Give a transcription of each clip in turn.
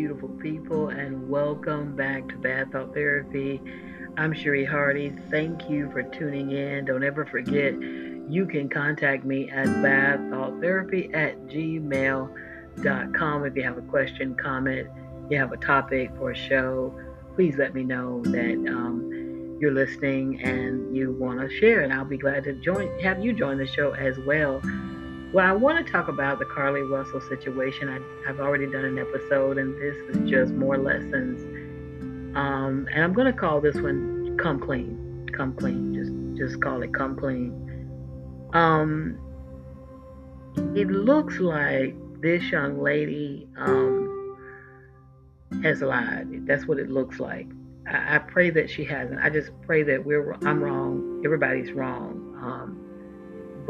Beautiful people, and welcome back to Bad Thought Therapy. I'm Cherie Hardy. Thank you for tuning in. Don't ever forget, you can contact me at badthoughttherapy at gmail.com if you have a question, comment, you have a topic for a show. Please let me know that um, you're listening and you want to share, and I'll be glad to join, have you join the show as well. Well, I want to talk about the Carlee Russell situation. I, have already done an episode, and this is just more lessons. Um, and I'm going to call this one "Come Clean." Come clean. Just just call it "Come Clean." Um, it looks like this young lady um, has lied. That's what it looks like. I, I, pray that she hasn't. I just pray that we're. I'm wrong. Everybody's wrong. Um,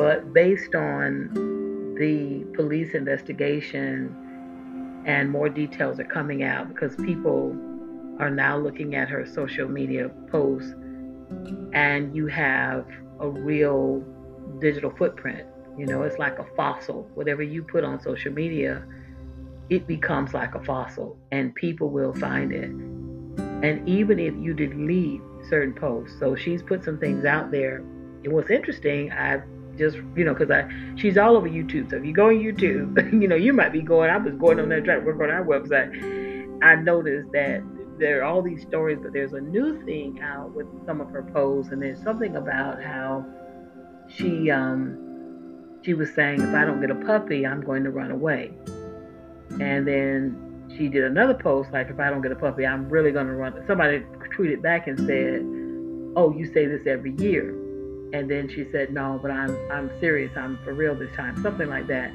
but based on the police investigation and more details are coming out because people are now looking at her social media posts and you have a real digital footprint. You know, it's like a fossil. Whatever you put on social media, it becomes like a fossil and people will find it. And even if you delete certain posts, so she's put some things out there. And what's interesting, I've just you know because I she's all over YouTube. So if you go on YouTube, you know you might be going. I was going on that to work on our website. I noticed that there are all these stories, but there's a new thing out with some of her posts, and there's something about how she um she was saying if I don't get a puppy, I'm going to run away. And then she did another post like if I don't get a puppy, I'm really going to run. Somebody tweeted back and said, "Oh, you say this every year." And then she said, "No, but I'm I'm serious. I'm for real this time." Something like that.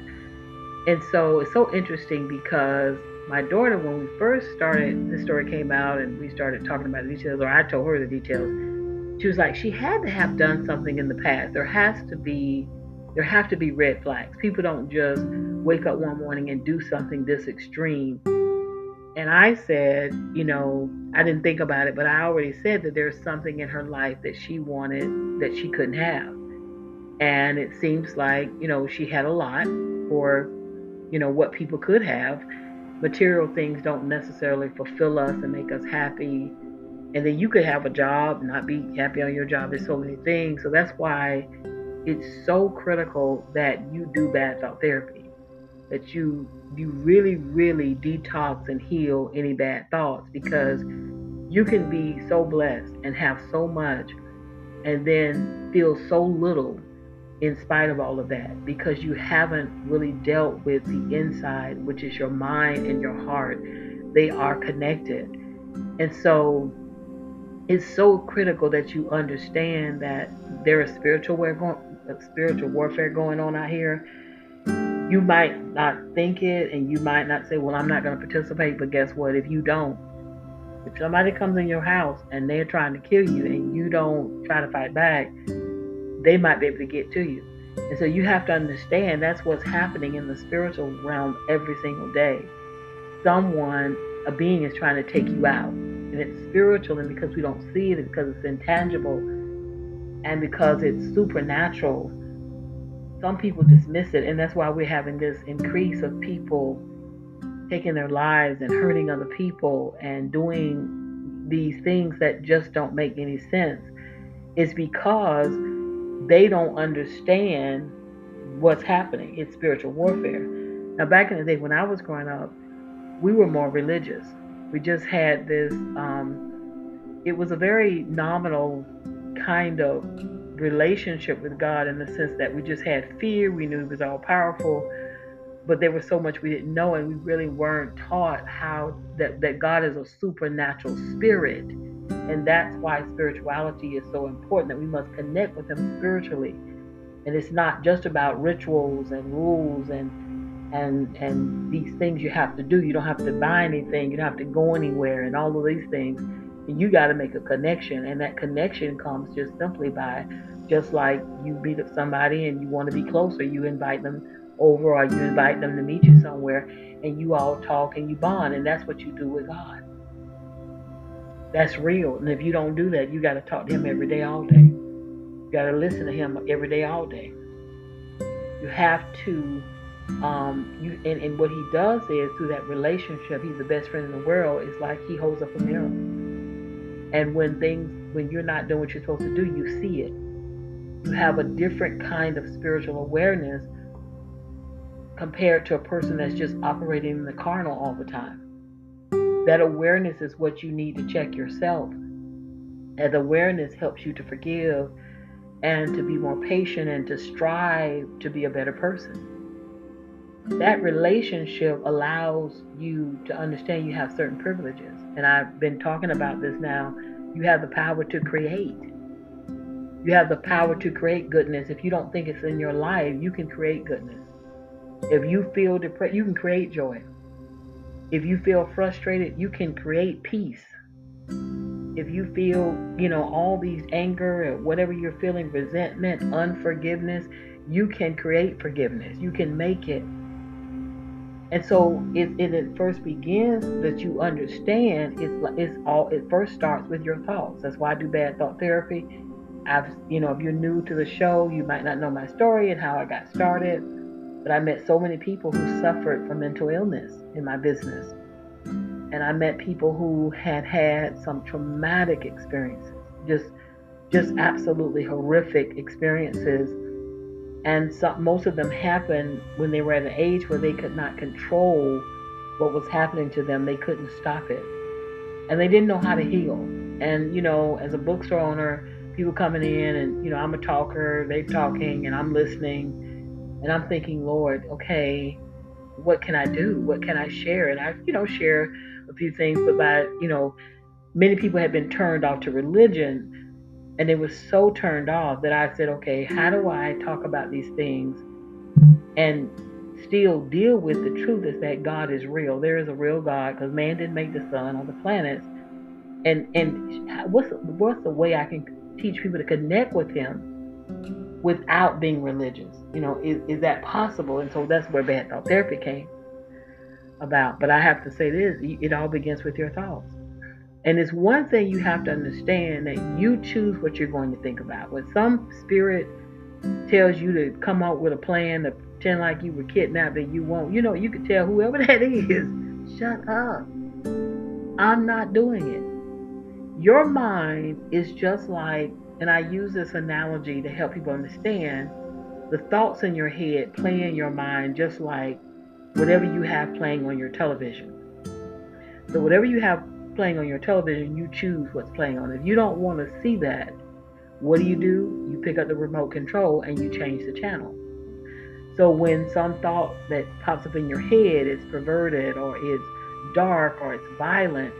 And so it's so interesting because my daughter, when we first started, this story came out and we started talking about the details, or I told her the details. She was like, she had to have done something in the past. There has to be, there have to be red flags. People don't just wake up one morning and do something this extreme and I said, you know, I didn't think about it, but I already said that there's something in her life that she wanted that she couldn't have. And it seems like, you know, she had a lot for, you know, what people could have. Material things don't necessarily fulfill us and make us happy. And then you could have a job, not be happy on your job. There's so many things. So that's why it's so critical that you do bad thought therapy that you you really really detox and heal any bad thoughts because you can be so blessed and have so much and then feel so little in spite of all of that because you haven't really dealt with the inside which is your mind and your heart. They are connected. And so it's so critical that you understand that there is spiritual warfare, spiritual warfare going on out here you might not think it and you might not say, Well, I'm not going to participate. But guess what? If you don't, if somebody comes in your house and they're trying to kill you and you don't try to fight back, they might be able to get to you. And so you have to understand that's what's happening in the spiritual realm every single day. Someone, a being, is trying to take you out. And it's spiritual, and because we don't see it, and because it's intangible, and because it's supernatural some people dismiss it, and that's why we're having this increase of people taking their lives and hurting other people and doing these things that just don't make any sense. It's because they don't understand what's happening. It's spiritual warfare. Now, back in the day when I was growing up, we were more religious. We just had this, um, it was a very nominal kind of relationship with God in the sense that we just had fear. We knew He was all powerful, but there was so much we didn't know, and we really weren't taught how that, that God is a supernatural spirit. And that's why spirituality is so important that we must connect with Him spiritually. And it's not just about rituals and rules and and and these things you have to do. You don't have to buy anything. You don't have to go anywhere, and all of these things you got to make a connection and that connection comes just simply by just like you meet up somebody and you want to be closer you invite them over or you invite them to meet you somewhere and you all talk and you bond and that's what you do with god. That's real and if you don't do that you got to talk to him every day all day. You got to listen to him every day all day. You have to um, you and, and what he does is through that relationship, he's the best friend in the world. It's like he holds up a mirror, and when things when you're not doing what you're supposed to do, you see it. You have a different kind of spiritual awareness compared to a person that's just operating in the carnal all the time. That awareness is what you need to check yourself. As awareness helps you to forgive and to be more patient and to strive to be a better person. That relationship allows you to understand you have certain privileges. And I've been talking about this now. You have the power to create. You have the power to create goodness. If you don't think it's in your life, you can create goodness. If you feel depressed, you can create joy. If you feel frustrated, you can create peace. If you feel, you know, all these anger or whatever you're feeling, resentment, unforgiveness, you can create forgiveness. You can make it. And so it, it, it first begins that you understand it's it's all it first starts with your thoughts. That's why I do bad thought therapy. I've you know, if you're new to the show, you might not know my story and how I got started but I met so many people who suffered from mental illness in my business. And I met people who had had some traumatic experiences, just just absolutely horrific experiences. And some, most of them happened when they were at an age where they could not control what was happening to them. They couldn't stop it. And they didn't know how to heal. And, you know, as a bookstore owner, people coming in and, you know, I'm a talker, They're talking, and I'm listening and I'm thinking, Lord, okay, what can I do? What can I share? And I, you know, share a few things, but by, you know, many people had been turned off to religion and it was so turned off that I said, okay, how do I talk about these things and still deal with the truth is that God is real. There is a real God because man didn't make the sun or the planets. And and what's what's the way I can teach people to connect with Him without being religious. You know, is, is that possible? And so that's where bad thought therapy came about. But I have to say this it all begins with your thoughts. And it's one thing you have to understand that you choose what you're going to think about. When some spirit tells you to come up with a plan to pretend like you were kidnapped and you won't, you know, you can tell whoever that is, shut up. I'm not doing it. Your mind is just like and I use this analogy to help people understand the thoughts in your head play in your mind just like whatever you have playing on your television. So, whatever you have playing on your television, you choose what's playing on. If you don't want to see that, what do you do? You pick up the remote control and you change the channel. So, when some thought that pops up in your head is perverted or it's dark or it's violent,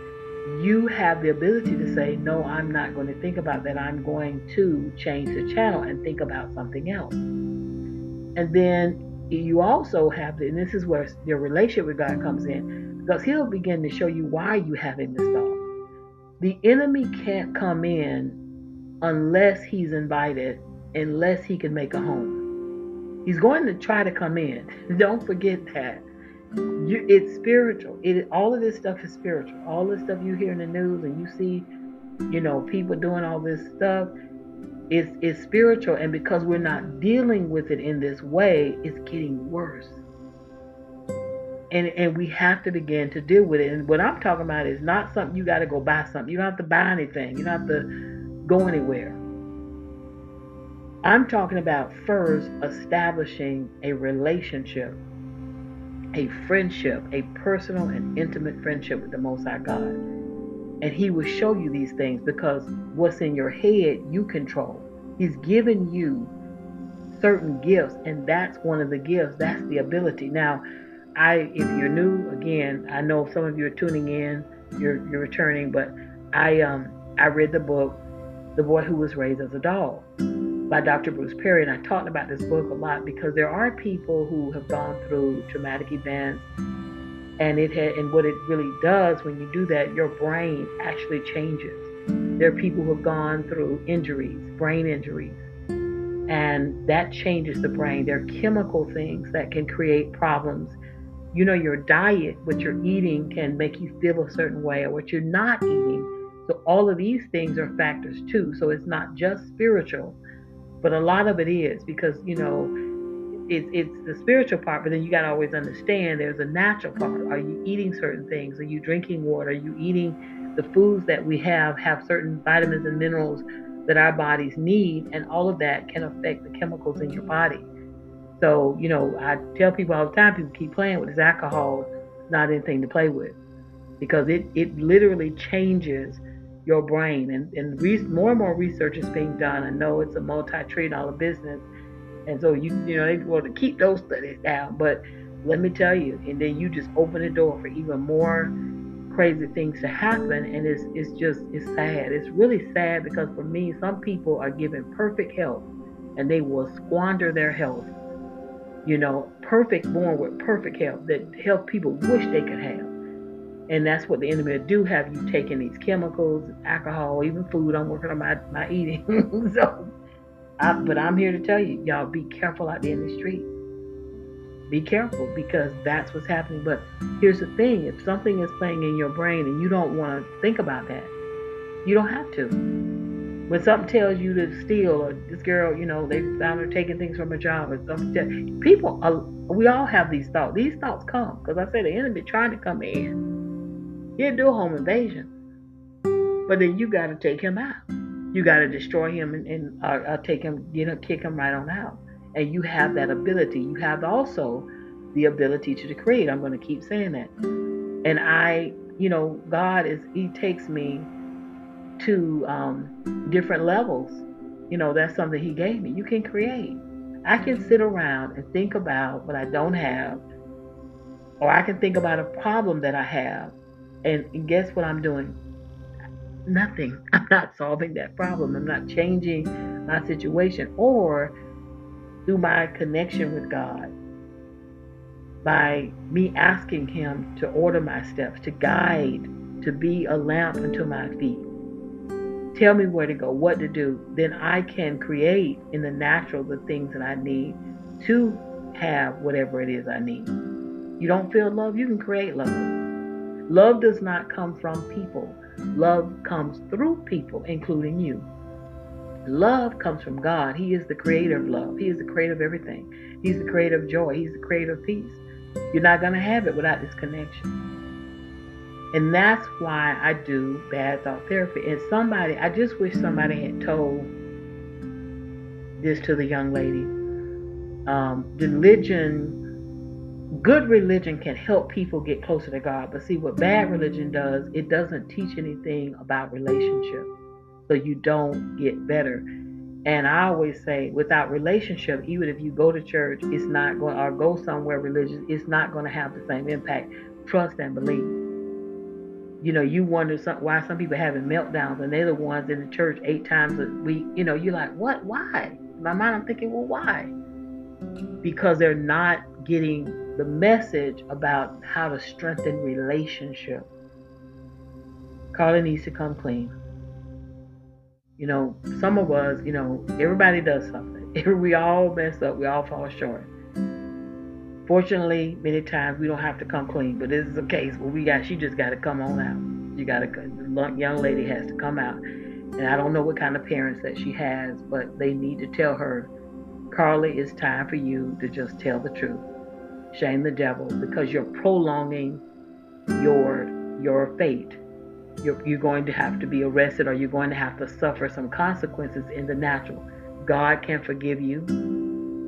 you have the ability to say, No, I'm not going to think about that. I'm going to change the channel and think about something else. And then you also have, the, and this is where your relationship with God comes in, because He'll begin to show you why you having this thought. The enemy can't come in unless he's invited, unless he can make a home. He's going to try to come in. Don't forget that. You, it's spiritual. It all of this stuff is spiritual. All this stuff you hear in the news and you see, you know, people doing all this stuff, is is spiritual. And because we're not dealing with it in this way, it's getting worse. And and we have to begin to deal with it. And what I'm talking about is not something you got to go buy something. You don't have to buy anything. You don't have to go anywhere. I'm talking about first establishing a relationship a friendship, a personal and intimate friendship with the Most High God. And He will show you these things because what's in your head, you control. He's given you certain gifts, and that's one of the gifts. That's the ability. Now, I, if you're new, again, I know some of you are tuning in, you're you're returning, but I um I read the book, The Boy Who Was Raised as a Doll by Dr. Bruce Perry. And I talked about this book a lot because there are people who have gone through traumatic events. And it had, and what it really does when you do that, your brain actually changes. There are people who have gone through injuries, brain injuries, and that changes the brain. There are chemical things that can create problems. You know, your diet, what you're eating, can make you feel a certain way, or what you're not eating. So, all of these things are factors too. So, it's not just spiritual, but a lot of it is because, you know, it's it's the spiritual part, but then you got to always understand there's a natural part. Are you eating certain things? Are you drinking water? Are you eating the foods that we have have certain vitamins and minerals that our bodies need, and all of that can affect the chemicals in your body. So, you know, I tell people all the time, people keep playing with this alcohol, it's not anything to play with because it, it literally changes your brain. And, and re- more and more research is being done. I know it's a multi-trillion dollar business. And so you you know they want to keep those studies down, but let me tell you, and then you just open the door for even more crazy things to happen, and it's it's just it's sad. It's really sad because for me, some people are given perfect health, and they will squander their health you know, perfect, born with perfect health that health people wish they could have. And that's what the enemy will do have you taking these chemicals, alcohol, even food. I'm working on my, my eating. so, I, but I'm here to tell you, y'all be careful out there in the street. Be careful because that's what's happening. But here's the thing if something is playing in your brain and you don't want to think about that, you don't have to when something tells you to steal or this girl, you know, they found her taking things from a job or something. People, are, we all have these thoughts. These thoughts come because I say the enemy trying to come in. He'll do a home invasion, but then you got to take him out. You got to destroy him and, and uh, uh, take him, you know, kick him right on out. And you have that ability. You have also the ability to create. I'm going to keep saying that. And I, you know, God is, He takes me to um, different levels. You know, that's something he gave me. You can create. I can sit around and think about what I don't have, or I can think about a problem that I have, and guess what I'm doing? Nothing. I'm not solving that problem. I'm not changing my situation. Or through my connection with God, by me asking Him to order my steps, to guide, to be a lamp unto my feet, tell me where to go, what to do, then I can create in the natural the things that I need to have whatever it is I need. You don't feel love, you can create love. Love does not come from people. Love comes through people, including you. Love comes from God. He is the creator of love. He is the creator of everything. He's the creator of joy. He's the creator of peace. You're not going to have it without this connection. And that's why I do bad thought therapy. And somebody, I just wish somebody had told this to the young lady. Um, religion, good religion can help people get closer to God. But see, what bad religion does, it doesn't teach anything about relationship. So you don't get better. And I always say, without relationship, even if you go to church, it's not going, or go somewhere religious, it's not going to have the same impact. Trust and believe you know, you wonder some, why some people having meltdowns and they're the ones in the church eight times a week. You know, you're like, what? Why? In my mind, I'm thinking, well, why? Because they're not getting the message about how to strengthen relationship. Carla needs to come clean. You know, some of us, you know, everybody does something. We all mess up. We all fall short. Fortunately, many times we don't have to come clean, but this is a case where we got she just got to come on out. You got to young lady has to come out, and I don't know what kind of parents that she has, but they need to tell her, Carlee, it's time for you to just tell the truth. Shame the devil because you're prolonging your your fate. You're, you're going to have to be arrested or you're going to have to suffer some consequences in the natural. God can forgive you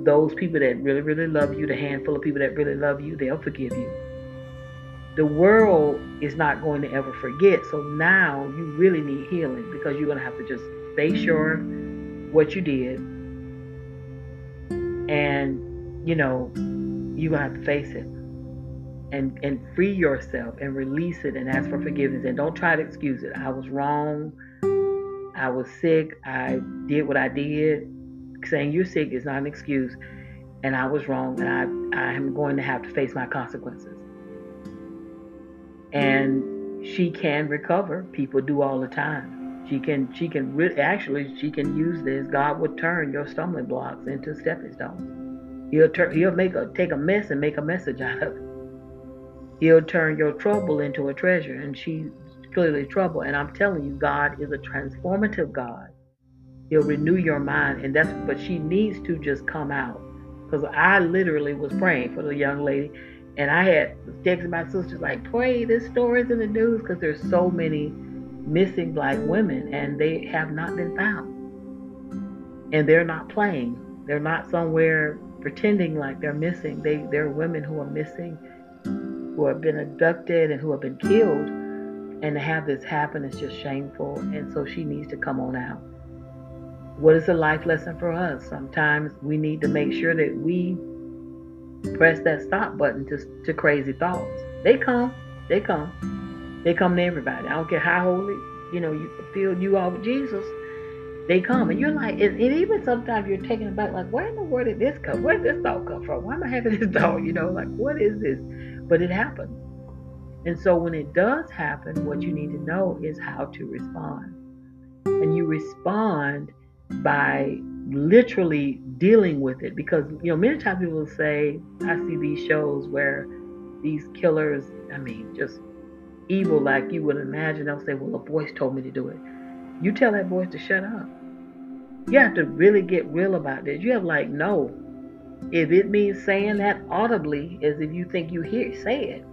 those people that really, really love you, the handful of people that really love you, they'll forgive you. The world is not going to ever forget. So now you really need healing because you're going to have to just face your what you did. And, you know, you're going to have to face it and, and free yourself and release it and ask for forgiveness. And don't try to excuse it. I was wrong. I was sick. I did what I did saying you're sick is not an excuse and I was wrong and I, I am going to have to face my consequences. And she can recover. People do all the time. She can, she can re- actually, she can use this. God will turn your stumbling blocks into stepping stones. He'll turn, he'll make a, take a mess and make a message out of it. He'll turn your trouble into a treasure. And she's clearly trouble. And I'm telling you, God is a transformative God. He'll renew your mind, and that's but she needs to just come out. because I literally was praying for the young lady, and I had texted my sisters like, "Pray this story's in the news because there's so many missing black women, and they have not been found, and they're not playing. They're not somewhere pretending like they're missing. They they're women who are missing, who have been abducted and who have been killed." And to have this happen is just shameful. And so she needs to come on out. What is a life lesson for us? Sometimes we need to make sure that we press that stop button to, to crazy thoughts. They come, they come, they come to everybody. I don't care how holy, you know, you feel you are with Jesus. They come, and you're like, and, and even sometimes you're taken aback, like, where in the world did this come? Where did this thought come from? Why am I having this thought? You know, like, what is this? But it happens. And so when it does happen, what you need to know is how to respond. And you respond by literally dealing with it. Because you know many times people say i see these shows where these killers i mean just evil like you would imagine. They'll say well a voice told me to do it. You tell that voice to shut up. You have to really get real about this. You have like no. If it means saying that audibly as if you think you hear say it.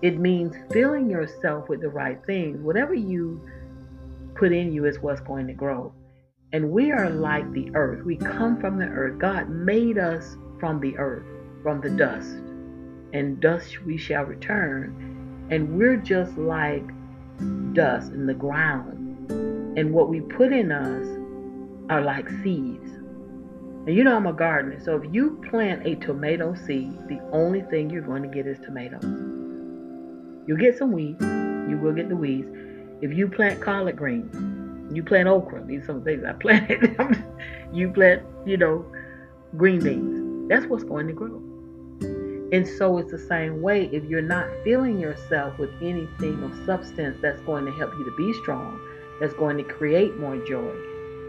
It means filling yourself with the right things. Whatever you put in you is what's going to grow and we are like the earth. We come from the earth. God made us from the earth, from the dust. And dust we shall return. And we're just like dust in the ground. And what we put in us are like seeds. And you know I'm a gardener, so if you plant a tomato seed, the only thing you're going to get is tomatoes. You'll get some weeds. You will get the weeds. If you plant collard greens, you plant okra. These are some things I planted. you plant, you know, green beans. That's what's going to grow. And so it's the same way. If you're not filling yourself with anything of substance that's going to help you to be strong, that's going to create more joy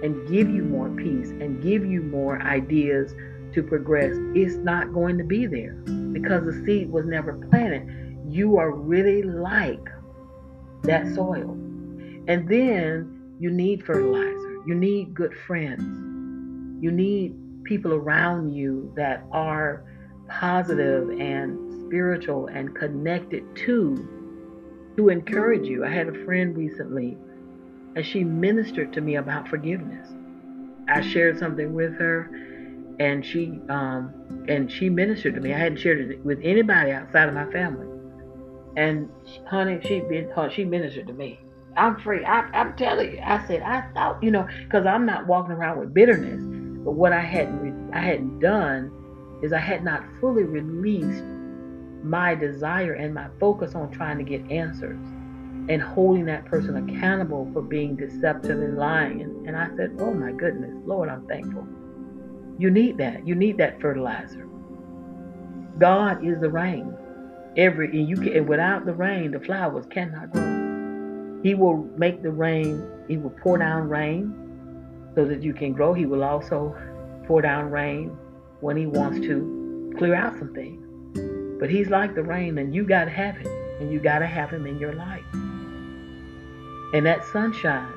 and give you more peace and give you more ideas to progress, it's not going to be there because the seed was never planted. You are really like that soil. And then you need fertilizer. You need good friends. You need people around you that are positive and spiritual and connected to to encourage you. I had a friend recently and she ministered to me about forgiveness. I shared something with her and she um and she ministered to me. I hadn't shared it with anybody outside of my family. And honey, she she ministered to me. I'm free. I, I'm telling you. I said I thought, you know, because I'm not walking around with bitterness. But what I hadn't I hadn't done is I had not fully released my desire and my focus on trying to get answers and holding that person accountable for being deceptive and lying. And, and I said, Oh my goodness, Lord, I'm thankful. You need that. You need that fertilizer. God is the rain. Every and you can and without the rain, the flowers cannot grow. He will make the rain, He will pour down rain so that you can grow. He will also pour down rain when He wants to clear out some things. But He's like the rain, and you got to have it, and you got to have Him in your life. And that sunshine,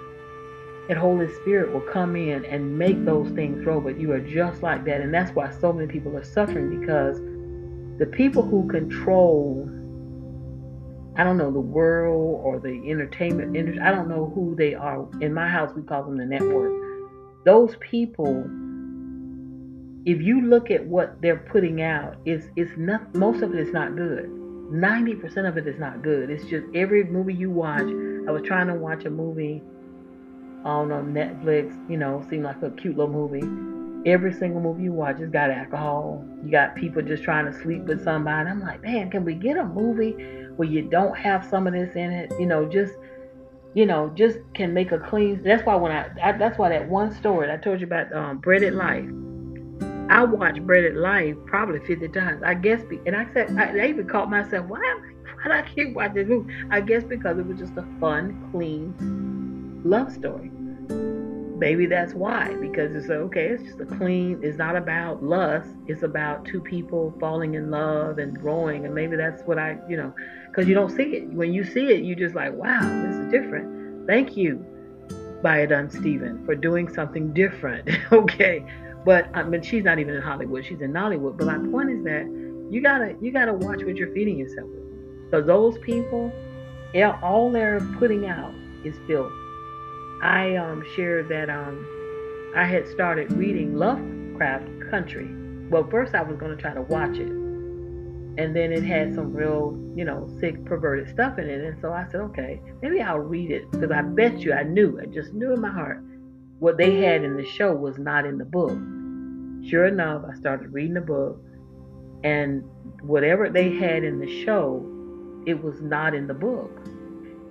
that Holy Spirit will come in and make those things grow, but you are just like that. And that's why so many people are suffering because the people who control I don't know the world or the entertainment industry. I don't know who they are. In my house, we call them the network. Those people, if you look at what they're putting out, it's it's not most of it is not good. Ninety percent of it is not good. It's just every movie you watch. I was trying to watch a movie on Netflix. You know, seemed like a cute little movie. Every single movie you watch has got alcohol. You got people just trying to sleep with somebody. I'm like, man, can we get a movie where you don't have some of this in it, you know, just you know, just can make a clean. That's why when I, I that's why that one story I told you about um, Breaded Life. I watched Breaded Life probably 50 times. I guess, be, and I said I, I even caught myself. Why I, why do I keep watching this movie? I guess because it was just a fun, clean love story maybe that's why because it's okay it's just a clean it's not about lust it's about two people falling in love and growing and maybe that's what i you know because you don't see it when you see it you just like wow this is different thank you Biodun Stephen for doing something different okay But I mean, she's not even in Hollywood. She's in Nollywood. But my point is that you gotta you gotta watch what you're feeding yourself with, because those people, yeah, all they're putting out is filth. I um, shared that um, I had started reading Lovecraft Country. Well, first I was going to try to watch it, and then it had some real, you know, sick, perverted stuff in it. And so I said, okay, maybe I'll read it because I bet you I knew, I just knew in my heart what they had in the show was not in the book. Sure enough, I started reading the book, and whatever they had in the show, it was not in the book.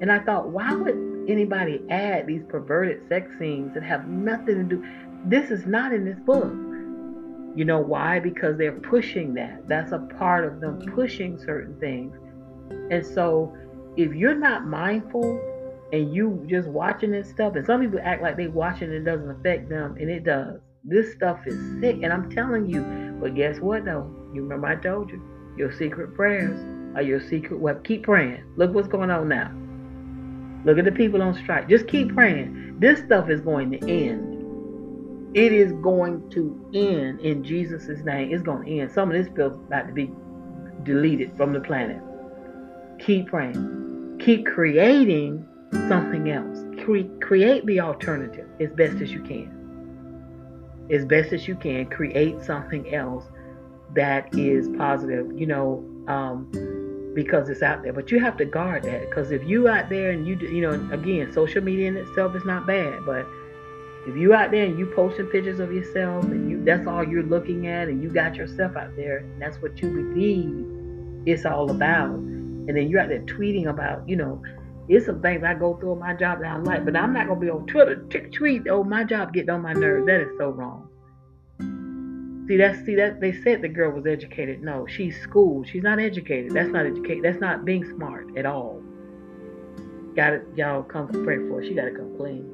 And I thought, why would anybody add these perverted sex scenes that have nothing to do? This is not in this book. You know why? Because they're pushing that. That's a part of them mm-hmm. pushing certain things. And so if you're not mindful and you just watching this stuff, and some people act like they watching it doesn't affect them, and it does. This stuff is sick, and I'm telling you. But guess what though? You remember I told you, your secret prayers are your secret weapon. Keep praying. Look what's going on now. Look at the people on strike. Just keep praying. This stuff is going to end. It is going to end in Jesus' name. It's going to end. Some of this bill's about to be deleted from the planet. Keep praying. Keep creating something else. Cre- create the alternative as best as you can. As best as you can, create something else that is positive. You know, um, because it's out there. But you have to guard that because if you out there and you, you know, again, social media in itself is not bad, but if you out there and you posting pictures of yourself and you that's all you're looking at and you got yourself out there and that's what you believe it's all about. And then you're out there tweeting about, you know, it's some things I go through in my job that I like, but I'm not gonna be on Twitter t- tweet, oh my job getting on my nerves. That is so wrong. See that's see that they said the girl was educated. No, she's schooled. She's not educated. That's not educated. That's not being smart at all. Got it, y'all come pray for her. She gotta come clean.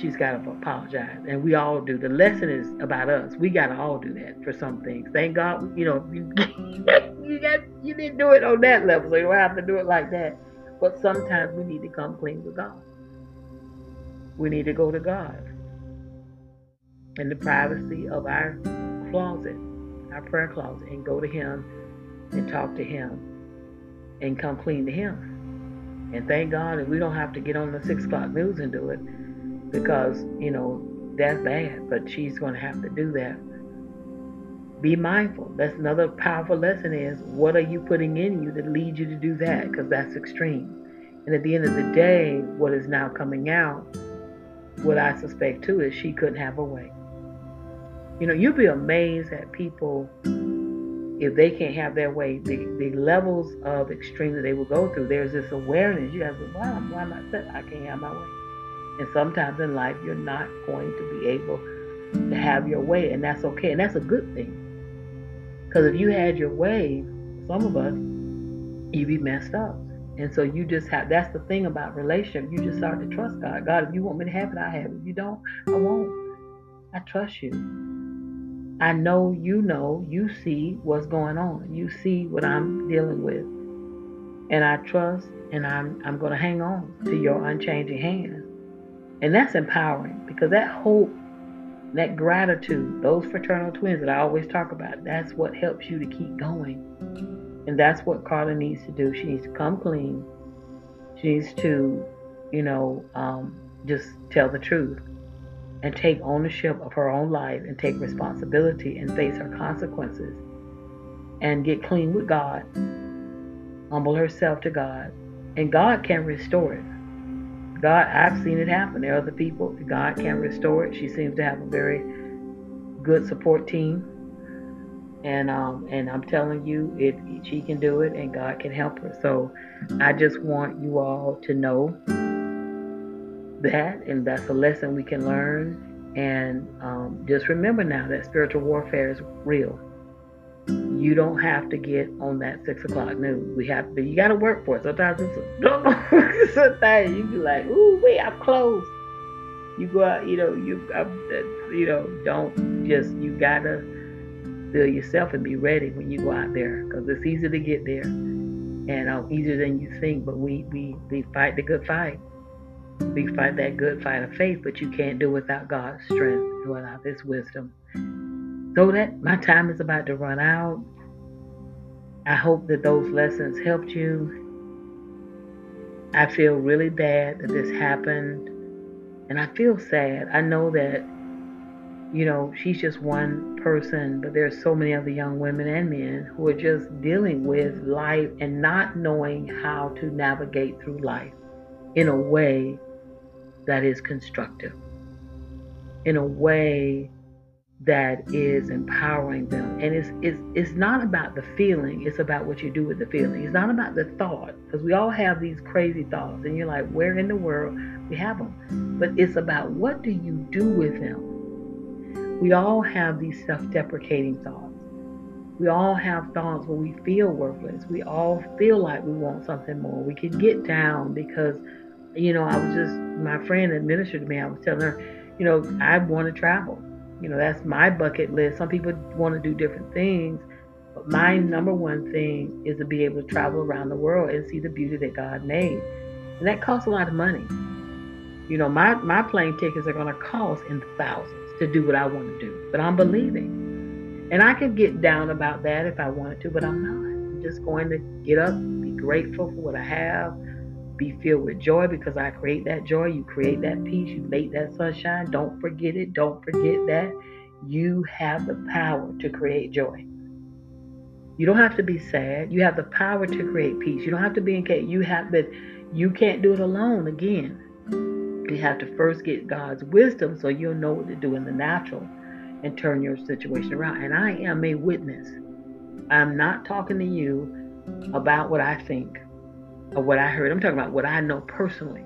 She's got to apologize, and we all do. The lesson is about us. We got to all do that for some things. Thank God, you know, you, you got you didn't do it on that level, so you don't have to do it like that. But sometimes we need to come clean with God. We need to go to God in the privacy of our closet, our prayer closet, and go to Him and talk to Him and come clean to Him. And thank God that we don't have to get on the six o'clock news and do it because, you know, that's bad, but she's going to have to do that. Be mindful. That's another powerful lesson is what are you putting in you that leads you to do that? Because that's extreme. And at the end of the day, what is now coming out, what I suspect too, is she couldn't have her way. You know, you'll be amazed at people if they can't have their way, the, the levels of extreme that they will go through. There's this awareness. You have why, why am I upset? I can't have my way. And sometimes in life, you're not going to be able to have your way, and that's okay, and that's a good thing. Because if you had your way, some of us, you'd be messed up. And so you just have, that's the thing about relationship. You just start to trust God. God, if you want me to have it, I have it. If you don't, I won't. I trust you. I know you know, you see what's going on. You see what I'm dealing with. And I trust and I'm I'm gonna hang on to your unchanging hand. And that's empowering because that hope, that gratitude, those fraternal twins that I always talk about, that's what helps you to keep going. And that's what Carla needs to do. She needs to come clean. She needs to, you know, um, just tell the truth and take ownership of her own life and take responsibility and face her consequences and get clean with God, humble herself to God, and God can restore it. God, I've seen it happen. There are other people. God can restore it. She seems to have a very good support team, and um, and I'm telling you, it she can do it, and God can help her. So, I just want you all to know that, and that's a lesson we can learn. And um, just remember now that spiritual warfare is real you don't have to get on that six o'clock news. We have to. You got to work for it. Sometimes it's a, it's a thing. You be like, "Ooh, wait, I'm close." You go out. You know, you I'm, you know, don't just. You gotta feel yourself and be ready when you go out there because it's easy to get there and uh, easier than you think. But we we we fight the good fight. We fight that good fight of faith, but you can't do without God's strength and without His wisdom. So that my time is about to run out. I hope that those lessons helped you. I feel really bad that this happened. And I feel sad. I know that, you know, she's just one person, but there's so many other young women and men who are just dealing with life and not knowing how to navigate through life in a way that is constructive, in a way that is empowering them. And it's, it's, it's not about the feeling, it's about what you do with the feeling. It's not about the thought, because we all have these crazy thoughts, and you're like, where in the world? We have them. But it's about what do you do with them? We all have these self deprecating thoughts. We all have thoughts where we feel worthless. We all feel like we want something more. We can get down because, you know, I was just, my friend administered to me, I was telling her, you know, I want to travel. You know, that's my bucket list. Some people want to do different things, but my number one thing is to be able to travel around the world and see the beauty that God made. And that costs a lot of money. You know, my, my plane tickets are going to cost in the thousands to do what I want to do, but I'm believing. And I could get down about that if I wanted to, but I'm not. I'm just going to get up, be grateful for what I have, be filled with joy because I create that joy. You create that peace. You make that sunshine. Don't forget it. Don't forget that you have the power to create joy. You don't have to be sad. You have the power to create peace. You don't have to be in chaos. You have, but you can't do it alone. Again, you have to first get God's wisdom so you'll know what to do in the natural and turn your situation around. And I am a witness. I'm not talking to you about what I think or what I heard. I'm talking about what I know personally.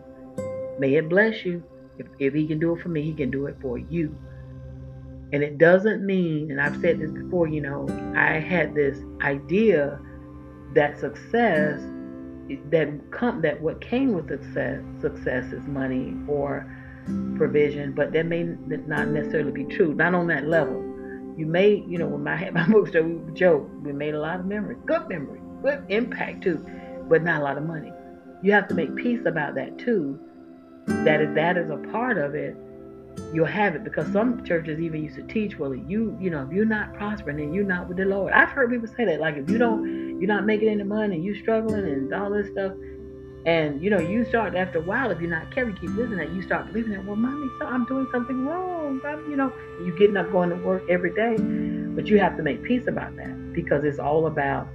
May it bless you. If, if he can do it for me, he can do it for you. And it doesn't mean, and I've said this before, you know, I had this idea that success, that come, that what came with success, success is money or provision, but that may not necessarily be true. Not on that level. You may, you know, when I had my bookstore, we would joke. We made a lot of memories, good memories, good impact too but not a lot of money. You have to make peace about that too. That if that is a part of it, you'll have it because some churches even used to teach, well, you you know, if you're not prospering and you're not with the Lord. I've heard people say that, like if you don't, you're not making any money, you're struggling and all this stuff, and you know, you start after a while, if you're not careful, you keep listening that, you start believing that, well, mommy, so I'm doing something wrong. I'm, you know, you getting up going to work every day, but you have to make peace about that because it's all about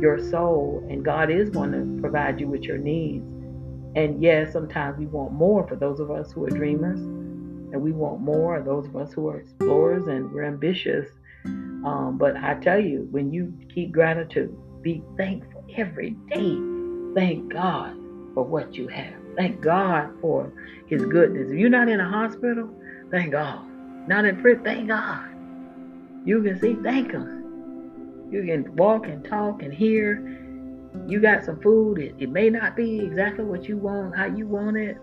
your soul, and God is going to provide you with your needs. And yes, sometimes we want more for those of us who are dreamers, and we want more, of those of us who are explorers and we're ambitious. Um, but I tell you, when you keep gratitude, be thankful every day. Thank God for what you have. Thank God for His goodness. If you're not in a hospital, thank God. Not in prison, thank God. You can see, thank Him. You can walk and talk and hear. You got some food. It, it may not be exactly what you want, how you want it.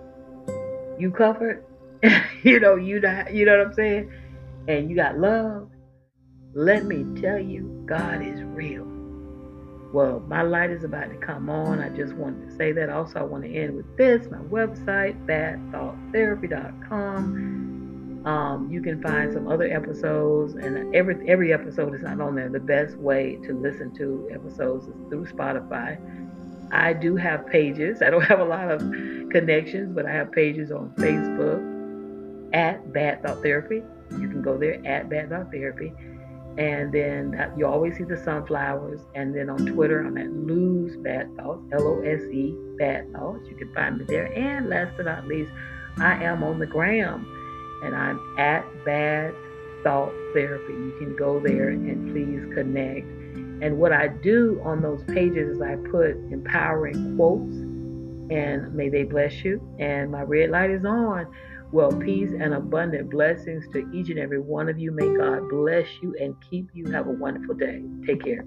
You covered. you know, you not, you know what I'm saying? And you got love. Let me tell you, God is real. Well, my light is about to come on. I just wanted to say that. Also, I want to end with this my website, badthoughtstherapy.com. Um, you can find some other episodes, and every every episode is not on there. The best way to listen to episodes is through Spotify. I do have pages. I don't have a lot of connections, but I have pages on Facebook at Bad Thought Therapy. You can go there at Bad Thought Therapy. And then you always see the sunflowers. And then on Twitter, I'm at Lose Bad Thoughts, L O S E Bad Thoughts. You can find me there. And last but not least, I am on the gram and I'm at Bad Thought Therapy. You can go there and please connect. And what I do on those pages is I put empowering quotes and may they bless you. And my red light is on. Well, peace and abundant blessings to each and every one of you. May God bless you and keep you. Have a wonderful day. Take care.